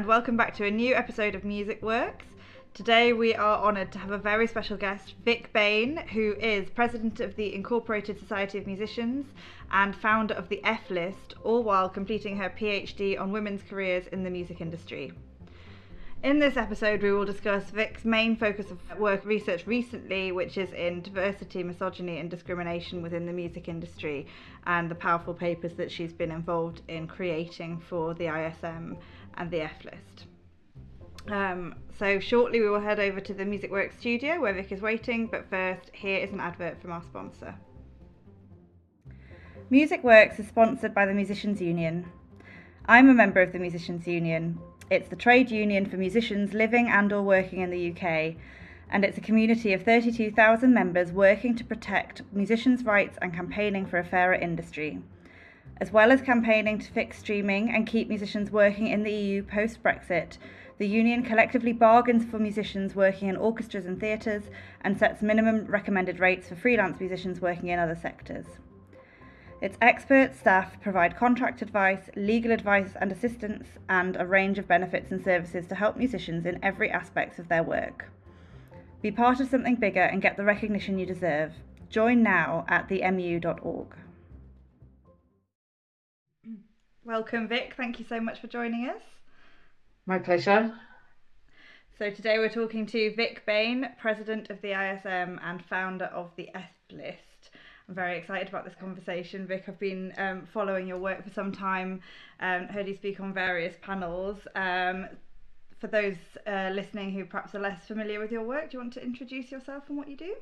and welcome back to a new episode of Music Works. Today we are honoured to have a very special guest, Vic Bain, who is president of the Incorporated Society of Musicians and founder of the F List, all while completing her PhD on women's careers in the music industry. In this episode, we will discuss Vic's main focus of work research recently, which is in diversity, misogyny, and discrimination within the music industry, and the powerful papers that she's been involved in creating for the ISM and the F list. Um, so, shortly, we will head over to the Music Works studio where Vic is waiting, but first, here is an advert from our sponsor. Music Works is sponsored by the Musicians Union. I'm a member of the Musicians Union, it's the trade union for musicians living and or working in the UK, and it's a community of 32,000 members working to protect musicians' rights and campaigning for a fairer industry. As well as campaigning to fix streaming and keep musicians working in the EU post Brexit, the union collectively bargains for musicians working in orchestras and theatres and sets minimum recommended rates for freelance musicians working in other sectors. Its expert staff provide contract advice, legal advice and assistance, and a range of benefits and services to help musicians in every aspect of their work. Be part of something bigger and get the recognition you deserve. Join now at themu.org. Welcome, Vic. Thank you so much for joining us. My pleasure. So, today we're talking to Vic Bain, President of the ISM and founder of the F List. I'm very excited about this conversation. Vic, I've been um, following your work for some time, um, heard you speak on various panels. Um, for those uh, listening who perhaps are less familiar with your work, do you want to introduce yourself and what you do?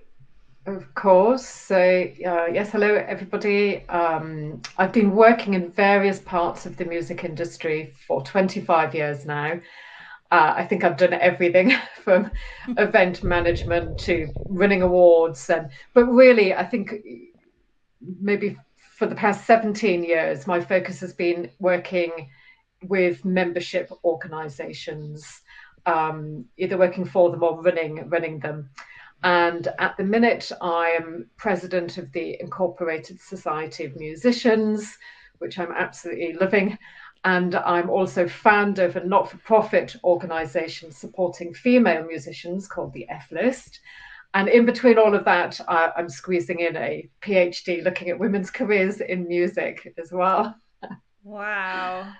Of course. So, uh, yes, hello, everybody. Um, I've been working in various parts of the music industry for 25 years now. Uh, I think I've done everything from event management to running awards, and but really, I think maybe for the past 17 years, my focus has been working with membership organizations, um, either working for them or running running them. And at the minute, I am president of the Incorporated Society of Musicians, which I'm absolutely loving. And I'm also founder of a not for profit organization supporting female musicians called the F List. And in between all of that, I, I'm squeezing in a PhD looking at women's careers in music as well. Wow.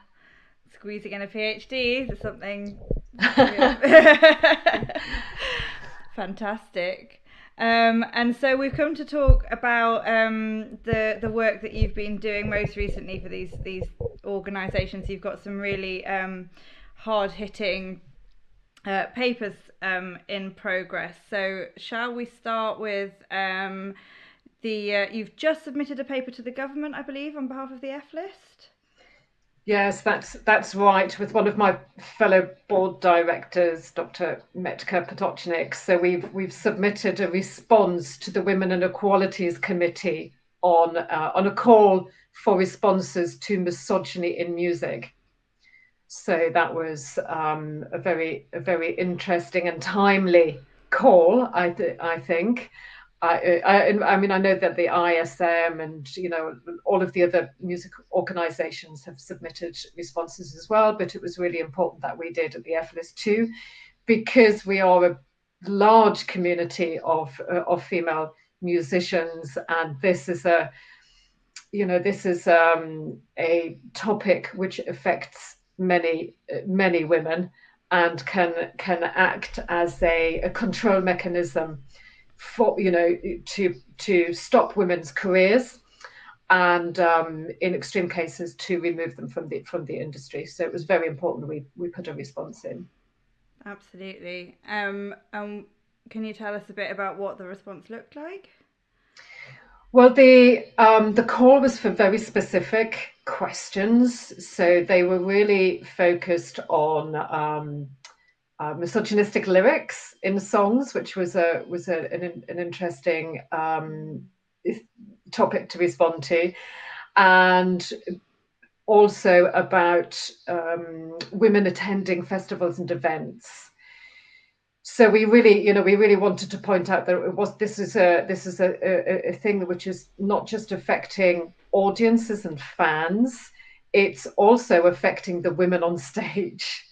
Squeezing in a PhD is something fantastic. Um, and so we've come to talk about um, the the work that you've been doing most recently for these these organisations. You've got some really um, hard hitting uh, papers um, in progress. So, shall we start with um, the? Uh, you've just submitted a paper to the government, I believe, on behalf of the F list. Yes, that's that's right. With one of my fellow board directors, Dr. Metka Potočnik. So we've we've submitted a response to the Women and Equalities Committee on uh, on a call for responses to misogyny in music. So that was um, a very a very interesting and timely call. I th- I think. I, I, I mean I know that the ISM and you know all of the other music organisations have submitted responses as well, but it was really important that we did at the F List too, because we are a large community of uh, of female musicians, and this is a you know this is um, a topic which affects many many women and can can act as a, a control mechanism for you know to to stop women's careers and um, in extreme cases to remove them from the from the industry. So it was very important we we put a response in. Absolutely. Um, um, can you tell us a bit about what the response looked like? Well, the um, the call was for very specific questions, so they were really focused on um, uh, misogynistic lyrics in songs, which was a was a, an, an interesting um, topic to respond to, and also about um, women attending festivals and events. So we really you know we really wanted to point out that it was this is a this is a, a, a, thing which is not just affecting audiences and fans it's also affecting the women on stage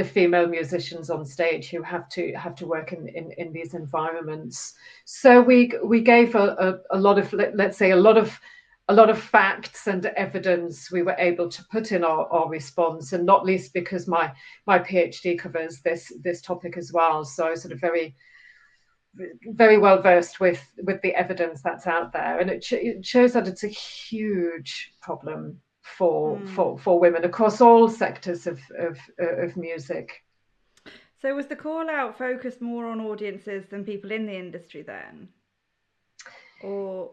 the female musicians on stage who have to have to work in, in, in these environments. So we we gave a, a, a lot of let, let's say a lot of a lot of facts and evidence we were able to put in our, our response, and not least because my my PhD covers this this topic as well. So I sort of very very well versed with with the evidence that's out there, and it, it shows that it's a huge problem for mm. for for women across all sectors of of, of music. So was the call out focused more on audiences than people in the industry then, or?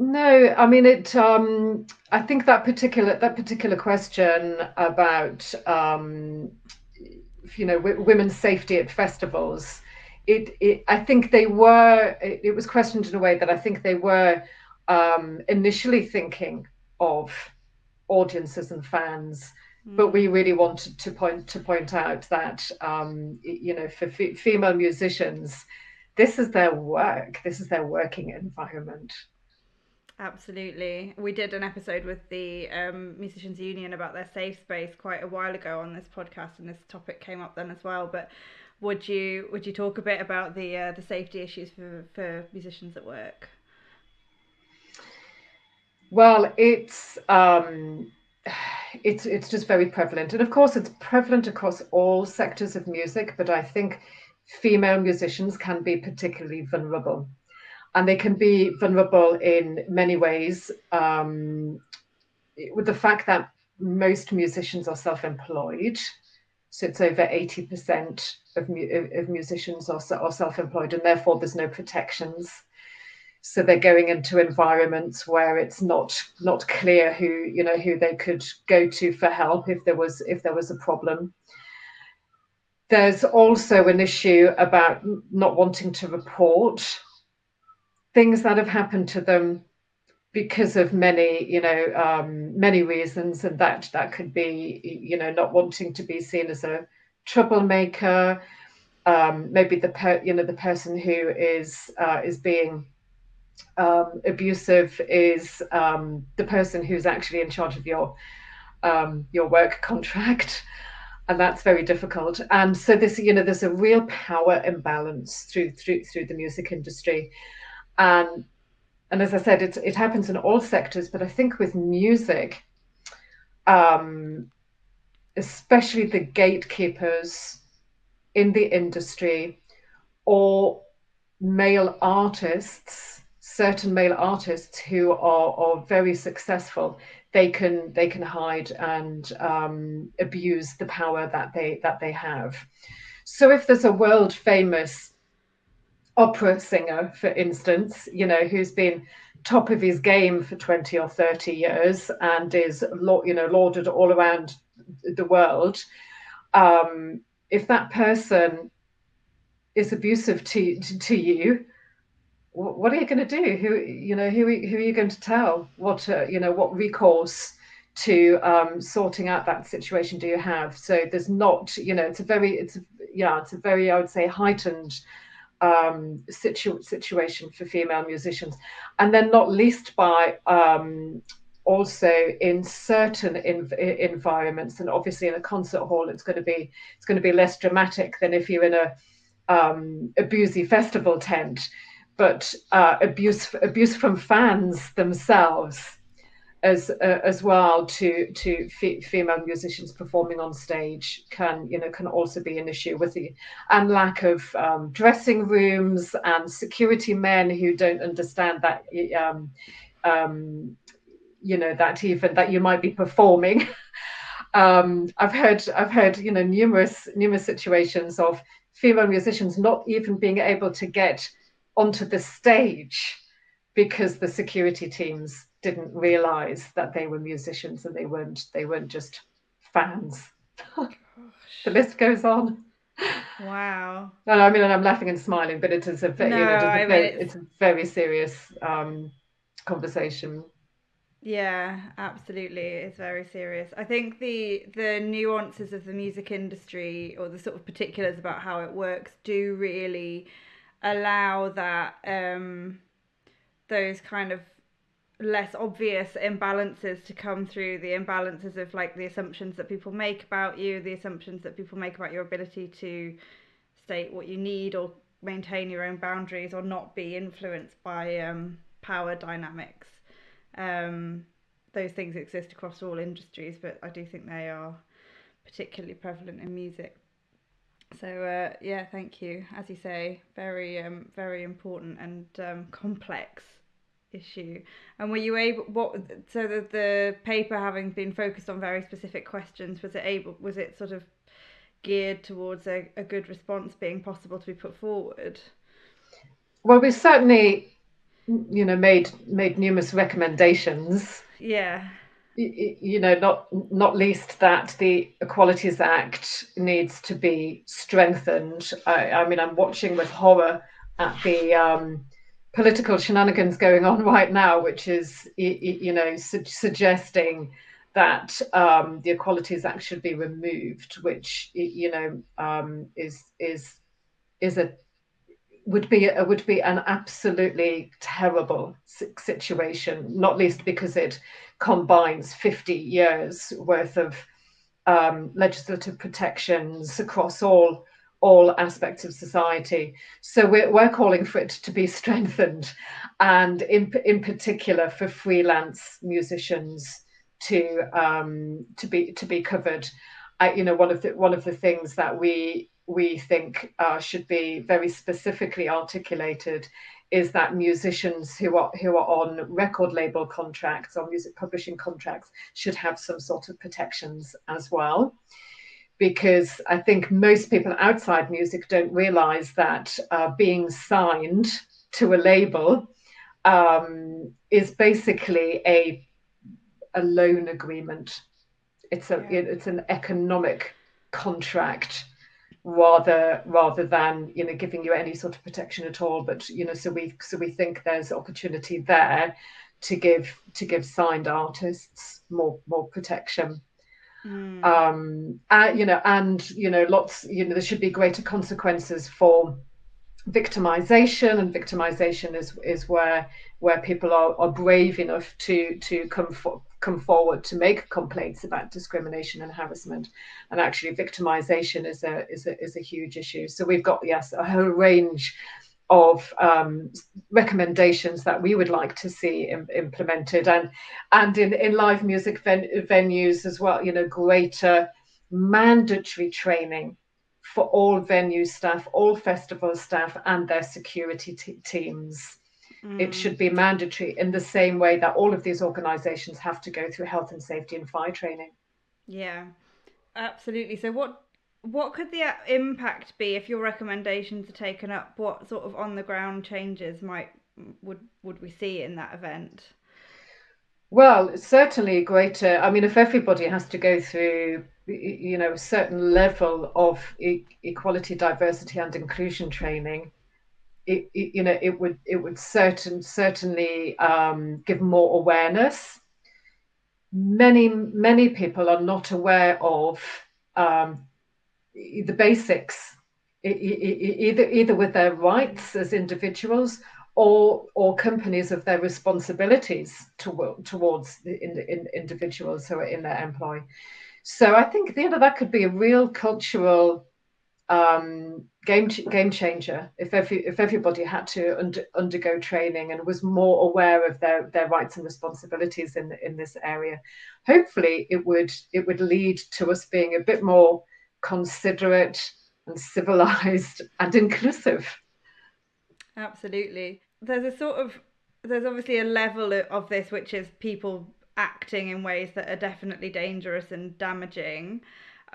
No, I mean it. Um, I think that particular that particular question about um, you know w- women's safety at festivals it, it, I think they were, it, it, was questioned in a way that I think they were um, initially thinking of audiences and fans, mm. but we really wanted to point to point out that um, you know for f- female musicians, this is their work, this is their working environment. Absolutely. We did an episode with the um, Musicians Union about their safe space quite a while ago on this podcast, and this topic came up then as well. But would you would you talk a bit about the uh, the safety issues for for musicians at work? Well, it's um, it's it's just very prevalent, and of course, it's prevalent across all sectors of music. But I think female musicians can be particularly vulnerable, and they can be vulnerable in many ways. Um, with the fact that most musicians are self-employed, so it's over 80% of, of musicians are, are self-employed and therefore there's no protections. So they're going into environments where it's not not clear who you know who they could go to for help if there was if there was a problem. There's also an issue about not wanting to report things that have happened to them because of many you know um, many reasons and that that could be you know not wanting to be seen as a troublemaker um, maybe the per, you know the person who is uh, is being um, abusive is um, the person who's actually in charge of your um, your work contract. And that's very difficult. And so this you know there's a real power imbalance through through through the music industry. And and as I said, it, it happens in all sectors, but I think with music, um, especially the gatekeepers in the industry or male artists, certain male artists who are, are very successful, they can they can hide and um, abuse the power that they that they have. So if there's a world famous opera singer, for instance, you know, who's been top of his game for 20 or 30 years and is, you know, lauded all around the world. Um, if that person is abusive to, to, to you, what are you going to do? Who, you know, who, who are you going to tell? What, uh, you know, what recourse to um, sorting out that situation do you have? So there's not, you know, it's a very, it's, a, yeah, it's a very, I would say, heightened um, situ- situation for female musicians, and then not least by um, also in certain in- environments, and obviously in a concert hall, it's going to be it's going to be less dramatic than if you're in a um, abusey festival tent, but uh, abuse abuse from fans themselves as uh, as well to to female musicians performing on stage can you know can also be an issue with the and lack of um, dressing rooms and security men who don't understand that um, um, you know that even that you might be performing. Um, I've heard I've heard you know numerous numerous situations of female musicians not even being able to get onto the stage because the security teams didn't realize that they were musicians and they weren't they weren't just fans. the list goes on. Wow. No, I mean, and I'm laughing and smiling, but it is a, very, no, you know, a very, it's... it's... a very serious um, conversation. Yeah, absolutely. It's very serious. I think the the nuances of the music industry or the sort of particulars about how it works do really allow that um, those kind of less obvious imbalances to come through the imbalances of like the assumptions that people make about you the assumptions that people make about your ability to state what you need or maintain your own boundaries or not be influenced by um, power dynamics. Um, those things exist across all industries but i do think they are particularly prevalent in music so uh, yeah thank you as you say very um, very important and um, complex issue. And were you able what so the the paper having been focused on very specific questions was it able was it sort of geared towards a, a good response being possible to be put forward? Well, we certainly you know made made numerous recommendations. Yeah. You know, not not least that the Equalities Act needs to be strengthened. I, I mean, I'm watching with horror at the um, political shenanigans going on right now, which is you know su- suggesting that um, the Equalities Act should be removed, which you know um, is is is a would be a, would be an absolutely terrible situation, not least because it combines 50 years worth of um, legislative protections across all all aspects of society. So we're, we're calling for it to be strengthened, and in in particular for freelance musicians to um, to be to be covered. I, you know, one of the one of the things that we we think uh, should be very specifically articulated is that musicians who are who are on record label contracts or music publishing contracts should have some sort of protections as well because I think most people outside music don't realize that uh, being signed to a label um, is basically a a loan agreement. It's a yeah. it's an economic contract rather rather than you know giving you any sort of protection at all. But you know, so we so we think there's opportunity there to give to give signed artists more more protection. Mm. Um, uh, you know, and you know, lots. You know, there should be greater consequences for victimization, and victimization is is where where people are, are brave enough to to come for, come forward to make complaints about discrimination and harassment. And actually, victimization is a is a is a huge issue. So we've got yes a whole range of um, recommendations that we would like to see Im- implemented and and in, in live music ven- venues as well you know greater mandatory training for all venue staff all festival staff and their security t- teams mm. it should be mandatory in the same way that all of these organizations have to go through health and safety and fire training yeah absolutely so what what could the impact be if your recommendations are taken up? What sort of on the ground changes might would would we see in that event? Well, certainly greater. I mean, if everybody has to go through, you know, a certain level of e- equality, diversity, and inclusion training, it, you know, it would it would certain certainly um, give more awareness. Many many people are not aware of um, the basics, either either with their rights as individuals or or companies of their responsibilities to, towards the in, in individuals who are in their employ. So I think you know that could be a real cultural um, game game changer if every if everybody had to under, undergo training and was more aware of their their rights and responsibilities in in this area. Hopefully, it would it would lead to us being a bit more considerate and civilized and inclusive. Absolutely. There's a sort of there's obviously a level of this which is people acting in ways that are definitely dangerous and damaging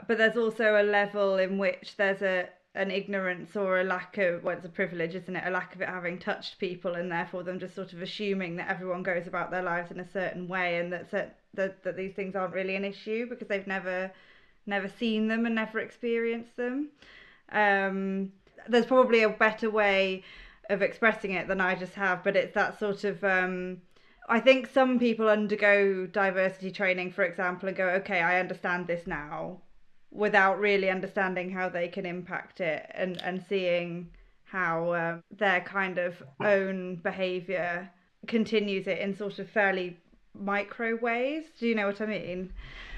but there's also a level in which there's a an ignorance or a lack of well it's a privilege isn't it a lack of it having touched people and therefore them just sort of assuming that everyone goes about their lives in a certain way and that that, that these things aren't really an issue because they've never never seen them and never experienced them. Um, there's probably a better way of expressing it than I just have, but it's that sort of. Um, I think some people undergo diversity training, for example, and go, okay, I understand this now, without really understanding how they can impact it and, and seeing how um, their kind of own behavior continues it in sort of fairly micro ways. Do you know what I mean?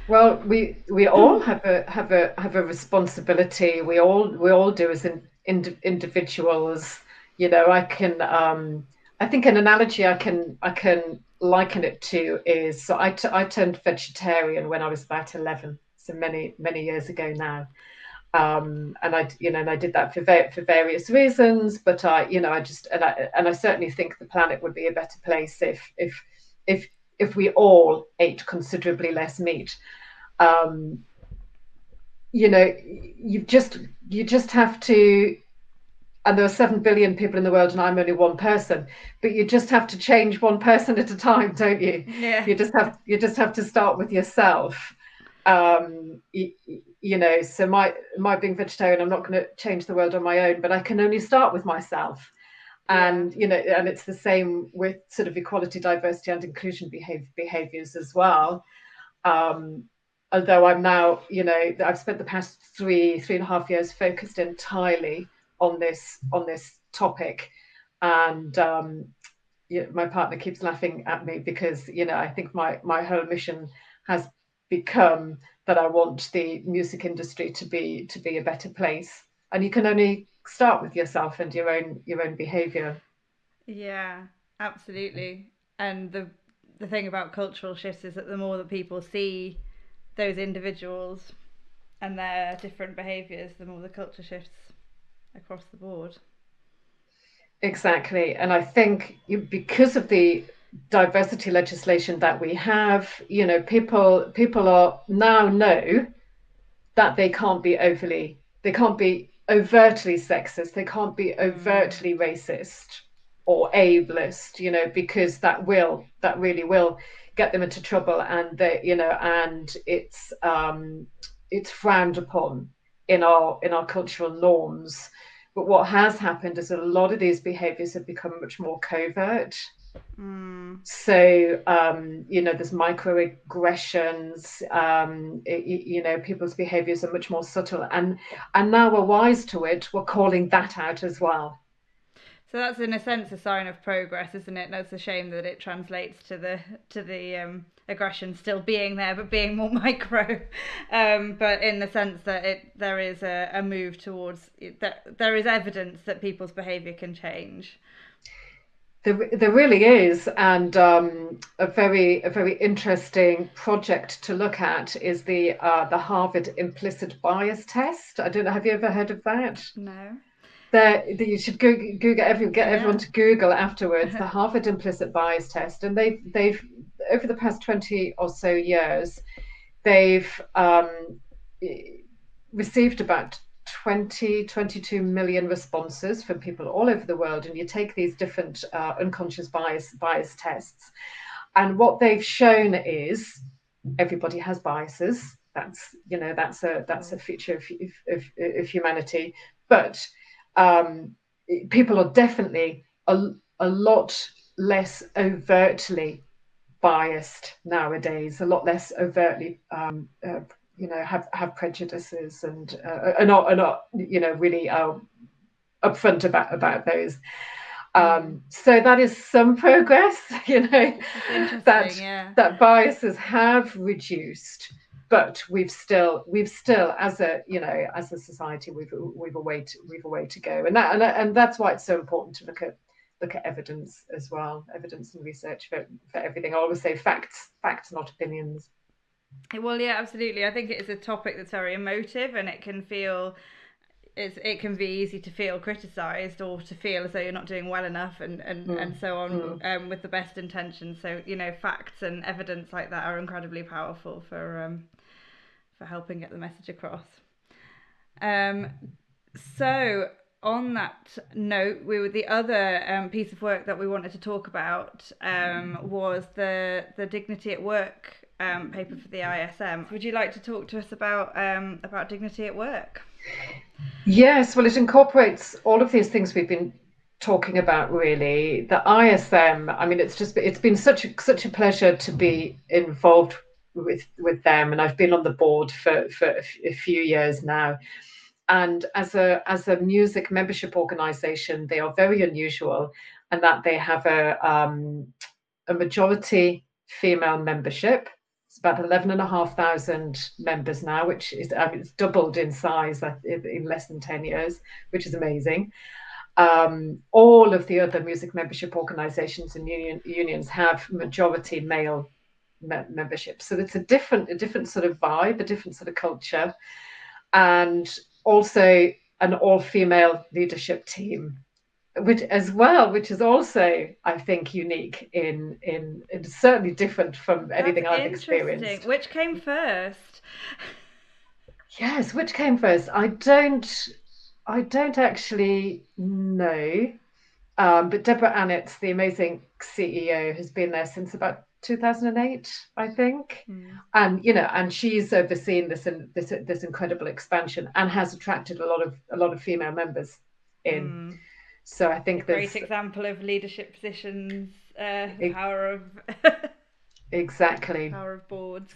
Well, we we all have a have a have a responsibility. We all we all do as in, in, individuals. You know, I can um, I think an analogy I can I can liken it to is so I, t- I turned vegetarian when I was about 11 so many many years ago now. Um, and I you know and I did that for va- for various reasons but I you know I just and I and I certainly think the planet would be a better place if if if if we all ate considerably less meat. Um, you know you just you just have to and there are 7 billion people in the world and i'm only one person but you just have to change one person at a time don't you? Yeah. You just have you just have to start with yourself um you, you know so my my being vegetarian i'm not going to change the world on my own but i can only start with myself. And you know and it's the same with sort of equality diversity and inclusion behavior, behaviors as well. Um although i'm now you know i've spent the past three three and a half years focused entirely on this on this topic, and um, yeah, my partner keeps laughing at me because you know I think my my whole mission has become that I want the music industry to be to be a better place, and you can only start with yourself and your own your own behavior. Yeah, absolutely. And the the thing about cultural shifts is that the more that people see those individuals and their different behaviors, the more the culture shifts across the board. Exactly. And I think you, because of the diversity legislation that we have, you know, people people are now know that they can't be overly they can't be overtly sexist, they can't be overtly mm. racist or ableist, you know, because that will that really will get them into trouble and they you know and it's um it's frowned upon in our in our cultural norms. But what has happened is a lot of these behaviours have become much more covert. So um, you know, there's microaggressions. Um, it, you know, people's behaviours are much more subtle, and and now we're wise to it. We're calling that out as well. So that's in a sense a sign of progress, isn't it? That's a shame that it translates to the to the um, aggression still being there, but being more micro. Um, but in the sense that it there is a, a move towards that there is evidence that people's behaviour can change. There, there really is, and um, a very a very interesting project to look at is the uh, the Harvard implicit bias test. I don't know. Have you ever heard of that? No. There, you should Google, Google every, get yeah. everyone to Google afterwards the Harvard implicit bias test, and they've they've over the past 20 or so years, they've um, received about 20, 22 million responses from people all over the world. And you take these different uh, unconscious bias, bias tests. And what they've shown is everybody has biases. That's, you know, that's a, that's a feature of, of, of humanity. But um, people are definitely a, a lot less overtly biased nowadays, a lot less overtly, um, uh, you know, have have prejudices and uh, are not are not you know really um, upfront about about those. Um, so that is some progress, you know, that yeah. that biases have reduced, but we've still we've still as a you know as a society we've we've a way to we've a way to go, and that and, and that's why it's so important to look at look at evidence as well, evidence and research for, for everything. I always say facts, facts, not opinions. Well, yeah, absolutely. I think it is a topic that's very emotive and it can feel it's, it can be easy to feel criticized or to feel as though you're not doing well enough and, and, mm. and so on mm. um, with the best intentions. So, you know, facts and evidence like that are incredibly powerful for um, for helping get the message across. Um, so on that note, we were the other um, piece of work that we wanted to talk about um, was the the dignity at work um, paper for the ISM. Would you like to talk to us about um, about dignity at work? Yes, well, it incorporates all of these things we've been talking about. Really, the ISM. I mean, it's just it's been such a, such a pleasure to be involved with with them, and I've been on the board for for a few years now and as a as a music membership organization they are very unusual and that they have a um, a majority female membership. It's about eleven and a half thousand members now, which is I mean, it's doubled in size in less than ten years, which is amazing. Um, all of the other music membership organisations and union, unions have majority male me- membership, so it's a different a different sort of vibe, a different sort of culture, and also an all female leadership team which as well, which is also, I think, unique in in, in certainly different from anything That's I've experienced. Which came first? Yes, which came first? I don't, I don't actually know. Um, but Deborah Annetts, the amazing CEO, has been there since about 2008, I think, mm. and you know, and she's overseen this and this this incredible expansion and has attracted a lot of a lot of female members in. Mm. So I think there's great example of leadership positions, uh, it, power of exactly power of boards.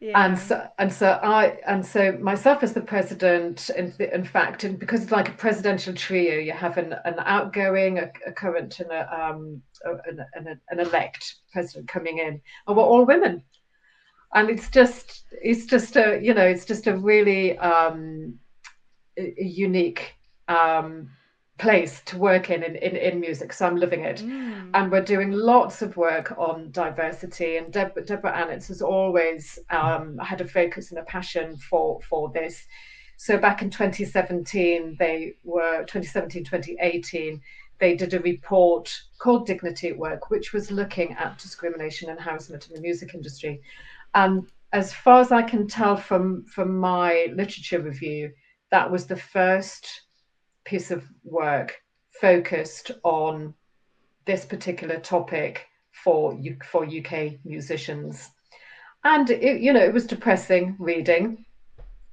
Yeah. And so, and so I, and so myself as the president, in, in fact, and because it's like a presidential trio, you have an, an outgoing, a, a current, and a, um, an, an, an elect president coming in, and we're all women, and it's just, it's just a, you know, it's just a really um, a unique um, place to work in in, in, in music so i'm loving it. Mm. and we're doing lots of work on diversity and Deb, deborah annetts has always um, had a focus and a passion for for this. So back in 2017 they were 2017 2018 they did a report called dignity at work which was looking at discrimination and harassment in the music industry. And as far as i can tell from from my literature review that was the first piece of work focused on this particular topic for for UK musicians. And it, you know, it was depressing reading.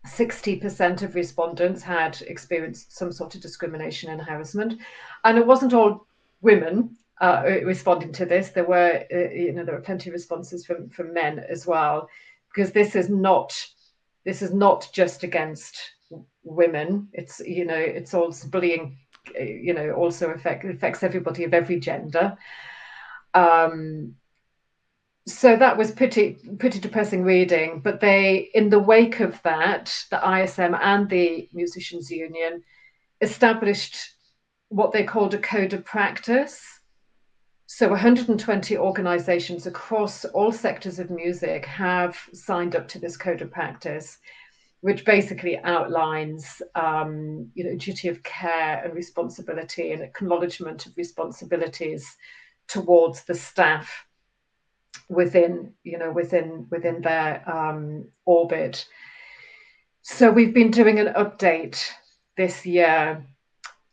60% of respondents had experienced some sort of discrimination and harassment. And it wasn't all women uh, responding to this. There were, uh, you know, there were plenty of responses from, from men as well, because this is not, this is not just against women. It's you know it's also bullying. You know also affect, affects everybody of every gender. Um, so that was pretty pretty depressing reading. But they, in the wake of that, the ISM and the Musicians Union established what they called a code of practice. So 120 organizations across all sectors of music have signed up to this code of practice which basically outlines, um, you know, duty of care and responsibility and acknowledgement of responsibilities towards the staff within, you know, within within their um, orbit. So we've been doing an update this year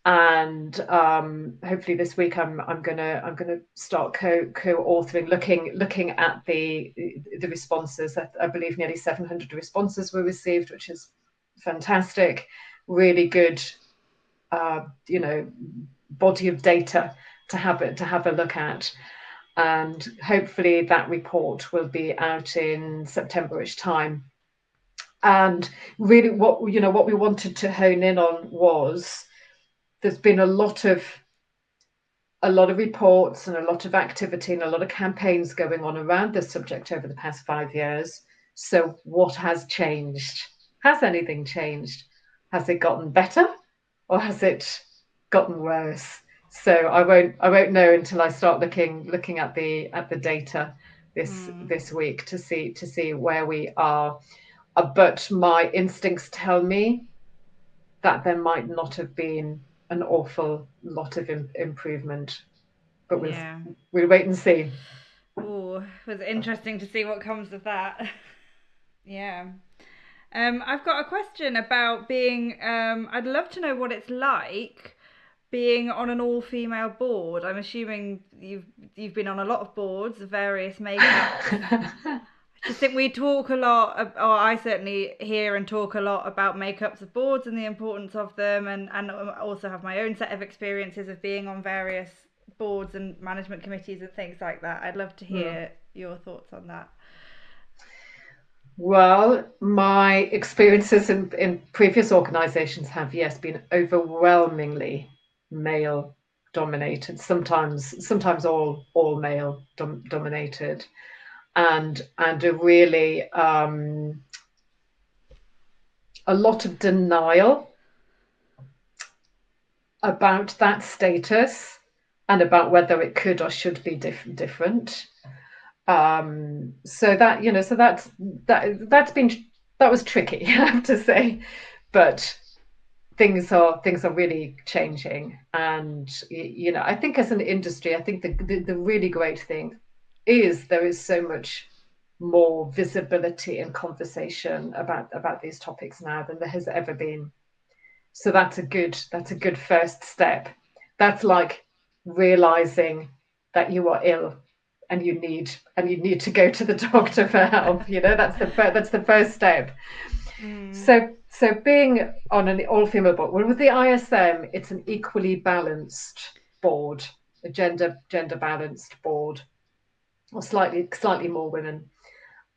and um, hopefully this week I'm I'm gonna I'm gonna start co co-authoring looking looking at the the responses. I, I, believe nearly 700 responses were received, which is fantastic. Really good, uh, you know, body of data to have it to have a look at, and hopefully that report will be out in Septemberish time. And really, what you know, what we wanted to hone in on was there's been a lot of a lot of reports and a lot of activity and a lot of campaigns going on around this subject over the past five years. So, what has changed? Has anything changed? Has it gotten better, or has it gotten worse? So, I won't I won't know until I start looking looking at the at the data this mm. this week to see to see where we are. Uh, but my instincts tell me that there might not have been an awful lot of Im- improvement. But we'll, yeah. we'll wait and see. Oh, it was interesting to see what comes of that. yeah. Um, I've got a question about being. Um, I'd love to know what it's like being on an all-female board. I'm assuming you've you've been on a lot of boards of various makeup. I think we talk a lot, or I certainly hear and talk a lot about makeups of boards and the importance of them, and, and also have my own set of experiences of being on various boards and management committees and things like that. I'd love to hmm. hear your thoughts on that. Well, my experiences in, in previous organisations have, yes, been overwhelmingly male dominated, sometimes sometimes all all male dom- dominated, and and a really um, a lot of denial about that status and about whether it could or should be diff- different. Um, so that you know, so that's that that's been that was tricky, I have to say, but things are things are really changing, and you know, I think as an industry, I think the, the, the really great thing is there is so much more visibility and conversation about about these topics now than there has ever been. So that's a good that's a good first step. That's like realizing that you are ill and you need and you need to go to the doctor for help you know that's the that's the first step. Mm. so so being on an all female board well with the ism it's an equally balanced board a gender gender balanced board or slightly slightly more women.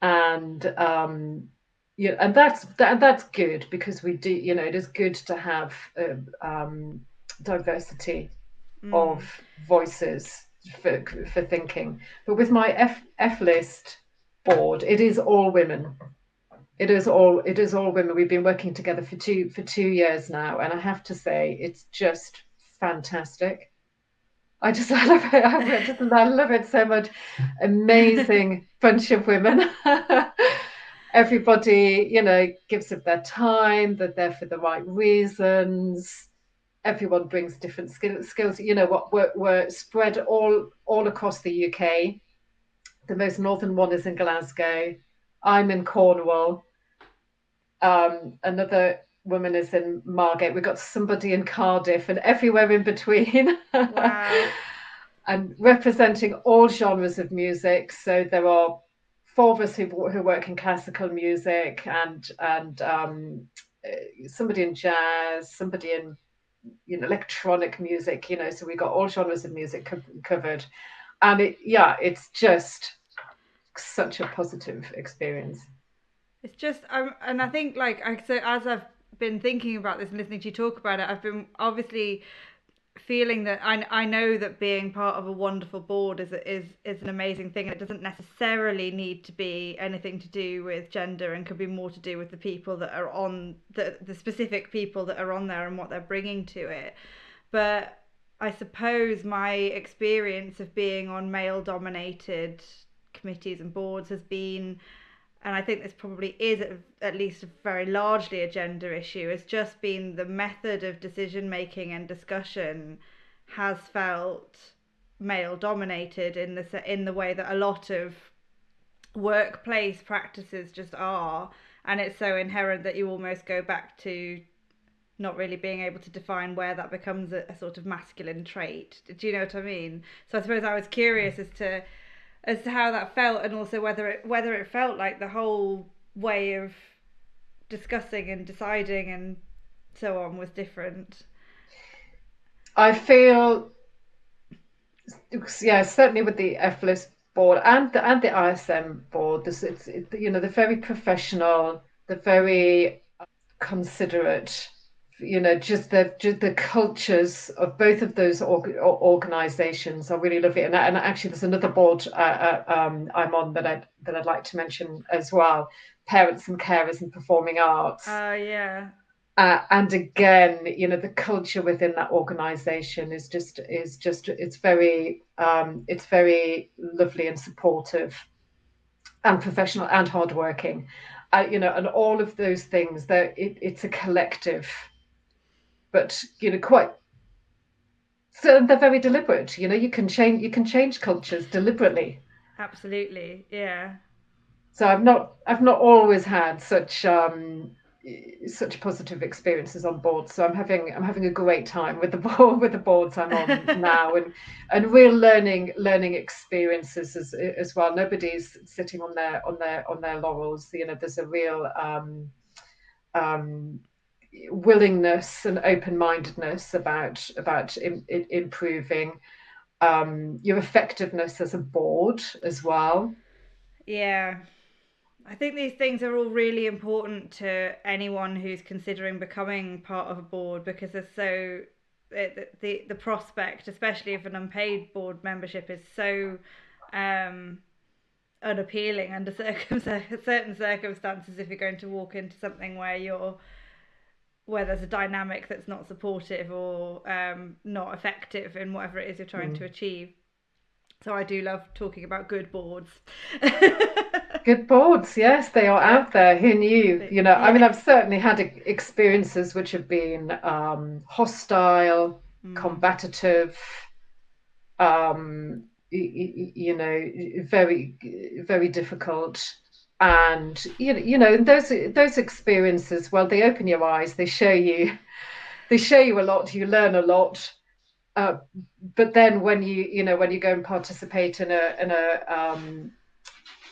And um yeah and that's that, that's good because we do you know it is good to have uh, um, diversity mm. of voices for, for thinking. But with my f f list board it is all women. It is all it is all women. We've been working together for two for two years now and i have to say it's just fantastic I just I love it. I, just, I love it so much. Amazing bunch of women. everybody, you know, gives up their time, that they're there for the right reasons. Everyone brings different skill, skills. You know what? We're, we're spread all all across the UK. The most northern one is in Glasgow. I'm in Cornwall. Um, another woman is in Margate. We've got somebody in Cardiff, and everywhere in between. Wow. and representing all genres of music. So there are four of us who, who work in classical music and and um, uh, somebody in jazz, somebody in you know electronic music. You know, so we've got all genres of music co- covered, and it yeah, it's just such a positive experience. It's just um, and I think like I so as I've been thinking about this and listening to you talk about it, I've been obviously feeling that I, I know that being part of a wonderful board is is is an amazing thing. And it doesn't necessarily need to be anything to do with gender and could be more to do with the people that are on the the specific people that are on there and what they're bringing to it. But I suppose my experience of being on male dominated committees and boards has been and I think this probably is at least very largely a gender issue, has just been the method of decision making and discussion has felt male dominated in the in the way that a lot of workplace practices just are, and it's so inherent that you almost go back to not really being able to define where that becomes a, a sort of masculine trait. Do you know what I mean? So I suppose I was curious mm. as to as to how that felt and also whether it whether it felt like the whole way of discussing and deciding and so on was different. I feel yeah, certainly with the F List board and the and the ISM board, this it's it, you know, they're very professional, they're very considerate you know just the just the cultures of both of those org- organizations are really lovely. And, and actually there's another board uh, uh, um, i'm on that i'd that i'd like to mention as well. Parents and carers and performing arts. Oh uh, yeah. Uh, and again you know the culture within that organization is just is just it's very um, it's very lovely and supportive and professional and hardworking. Uh, you know and all of those things that it, it's a collective but you know quite so they're very deliberate you know you can change you can change cultures deliberately. Absolutely yeah. So i've not i've not always had such um such positive experiences on board so i'm having i'm having a great time with the board with the boards i'm on now and and real learning learning experiences as as well. Nobody's sitting on their on their on their laurels you know there's a real um um willingness and open-mindedness about about in, in, improving um, your effectiveness as a board as well. Yeah. I think these things are all really important to anyone who's considering becoming part of a board because they're so it, the the prospect, especially of an unpaid board membership, is so um, unappealing under circum- certain circumstances. If you're going to walk into something where you're where there's a dynamic that's not supportive or um, not effective in whatever it is you're trying mm. to achieve. So I do love talking about good boards. good boards, yes, they are out there. Who knew? You know, yeah. I mean, I've certainly had experiences which have been um, hostile, mm. combative, um, you, you know, very, very difficult and you know, you know those those experiences well they open your eyes they show you they show you a lot you learn a lot. Uh, but then when you you know when you go and participate in a in a um,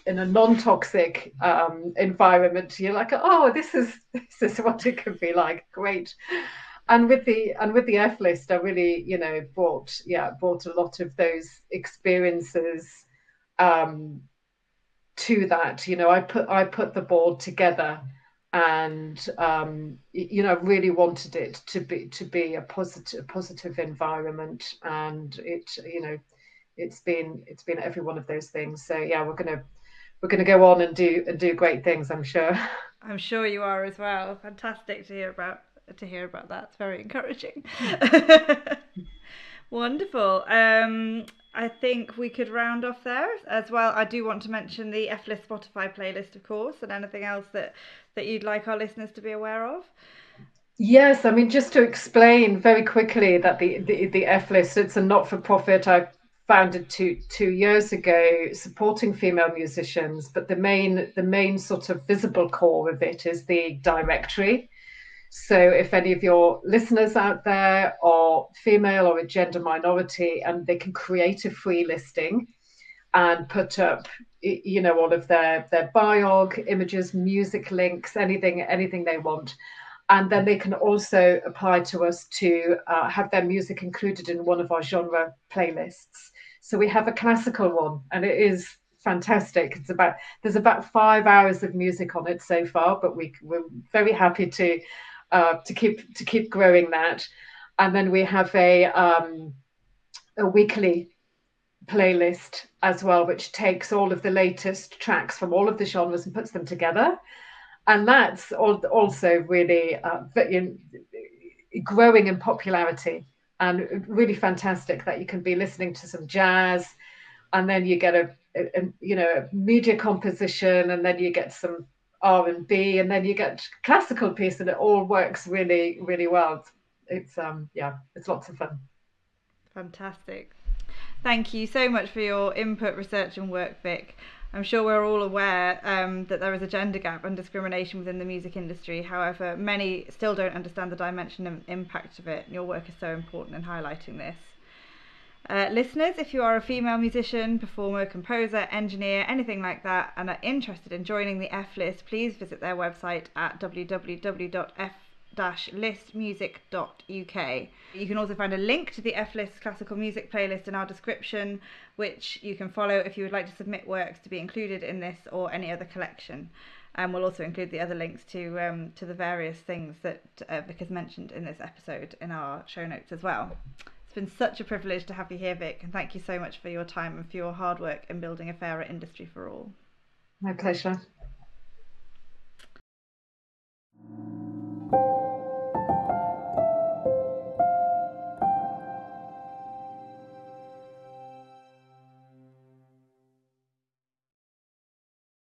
in a non-toxic um, environment you're like oh this is this is what it could be like. Great. And with the and with the F List i really you know brought yeah brought a lot of those experiences um, to that you know i put i put the board together and um, you know really wanted it to be to be a positive positive environment and it you know it's been it's been every one of those things. So yeah we're gonna we're gonna go on and do and do great things i'm sure. I'm sure you are as well. Fantastic to hear about to hear about that. It's very encouraging. Wonderful. Um I think we could round off there as well. I do want to mention the F List Spotify playlist, of course, and anything else that, that you'd like our listeners to be aware of. Yes, I mean just to explain very quickly that the the, the F List it's a not for profit. I founded two two years ago, supporting female musicians, but the main the main sort of visible core of it is the directory. So, if any of your listeners out there are female or a gender minority and they can create a free listing and put up, you know, all of their their biog images, music links, anything anything they want, and then they can also apply to us to uh, have their music included in one of our genre playlists. So we have a classical one, and it is fantastic. It's about there's about five hours of music on it so far, but we we're very happy to uh, to keep to keep growing that. And then we have a um, a weekly playlist as well, which takes all of the latest tracks from all of the genres and puts them together. And that's also really uh, growing in popularity and really fantastic that you can be listening to some jazz and then you get a, a, you know media composition and then you get some R and B, and then you get classical piece, and it all works really, really well. It's, um, yeah, it's lots of fun. Fantastic. Thank you so much for your input, research, and work, Vic. I'm sure we're all aware um, that there is a gender gap and discrimination within the music industry. However, many still don't understand the dimension and impact of it. Your work is so important in highlighting this. Uh, listeners, if you are a female musician, performer, composer, engineer, anything like that, and are interested in joining the F List, please visit their website at www.f-listmusic.uk. You can also find a link to the F List classical music playlist in our description, which you can follow if you would like to submit works to be included in this or any other collection. And we'll also include the other links to um, to the various things that uh, Vic has mentioned in this episode in our show notes as well. It's been such a privilege to have you here, Vic, and thank you so much for your time and for your hard work in building a fairer industry for all. My pleasure.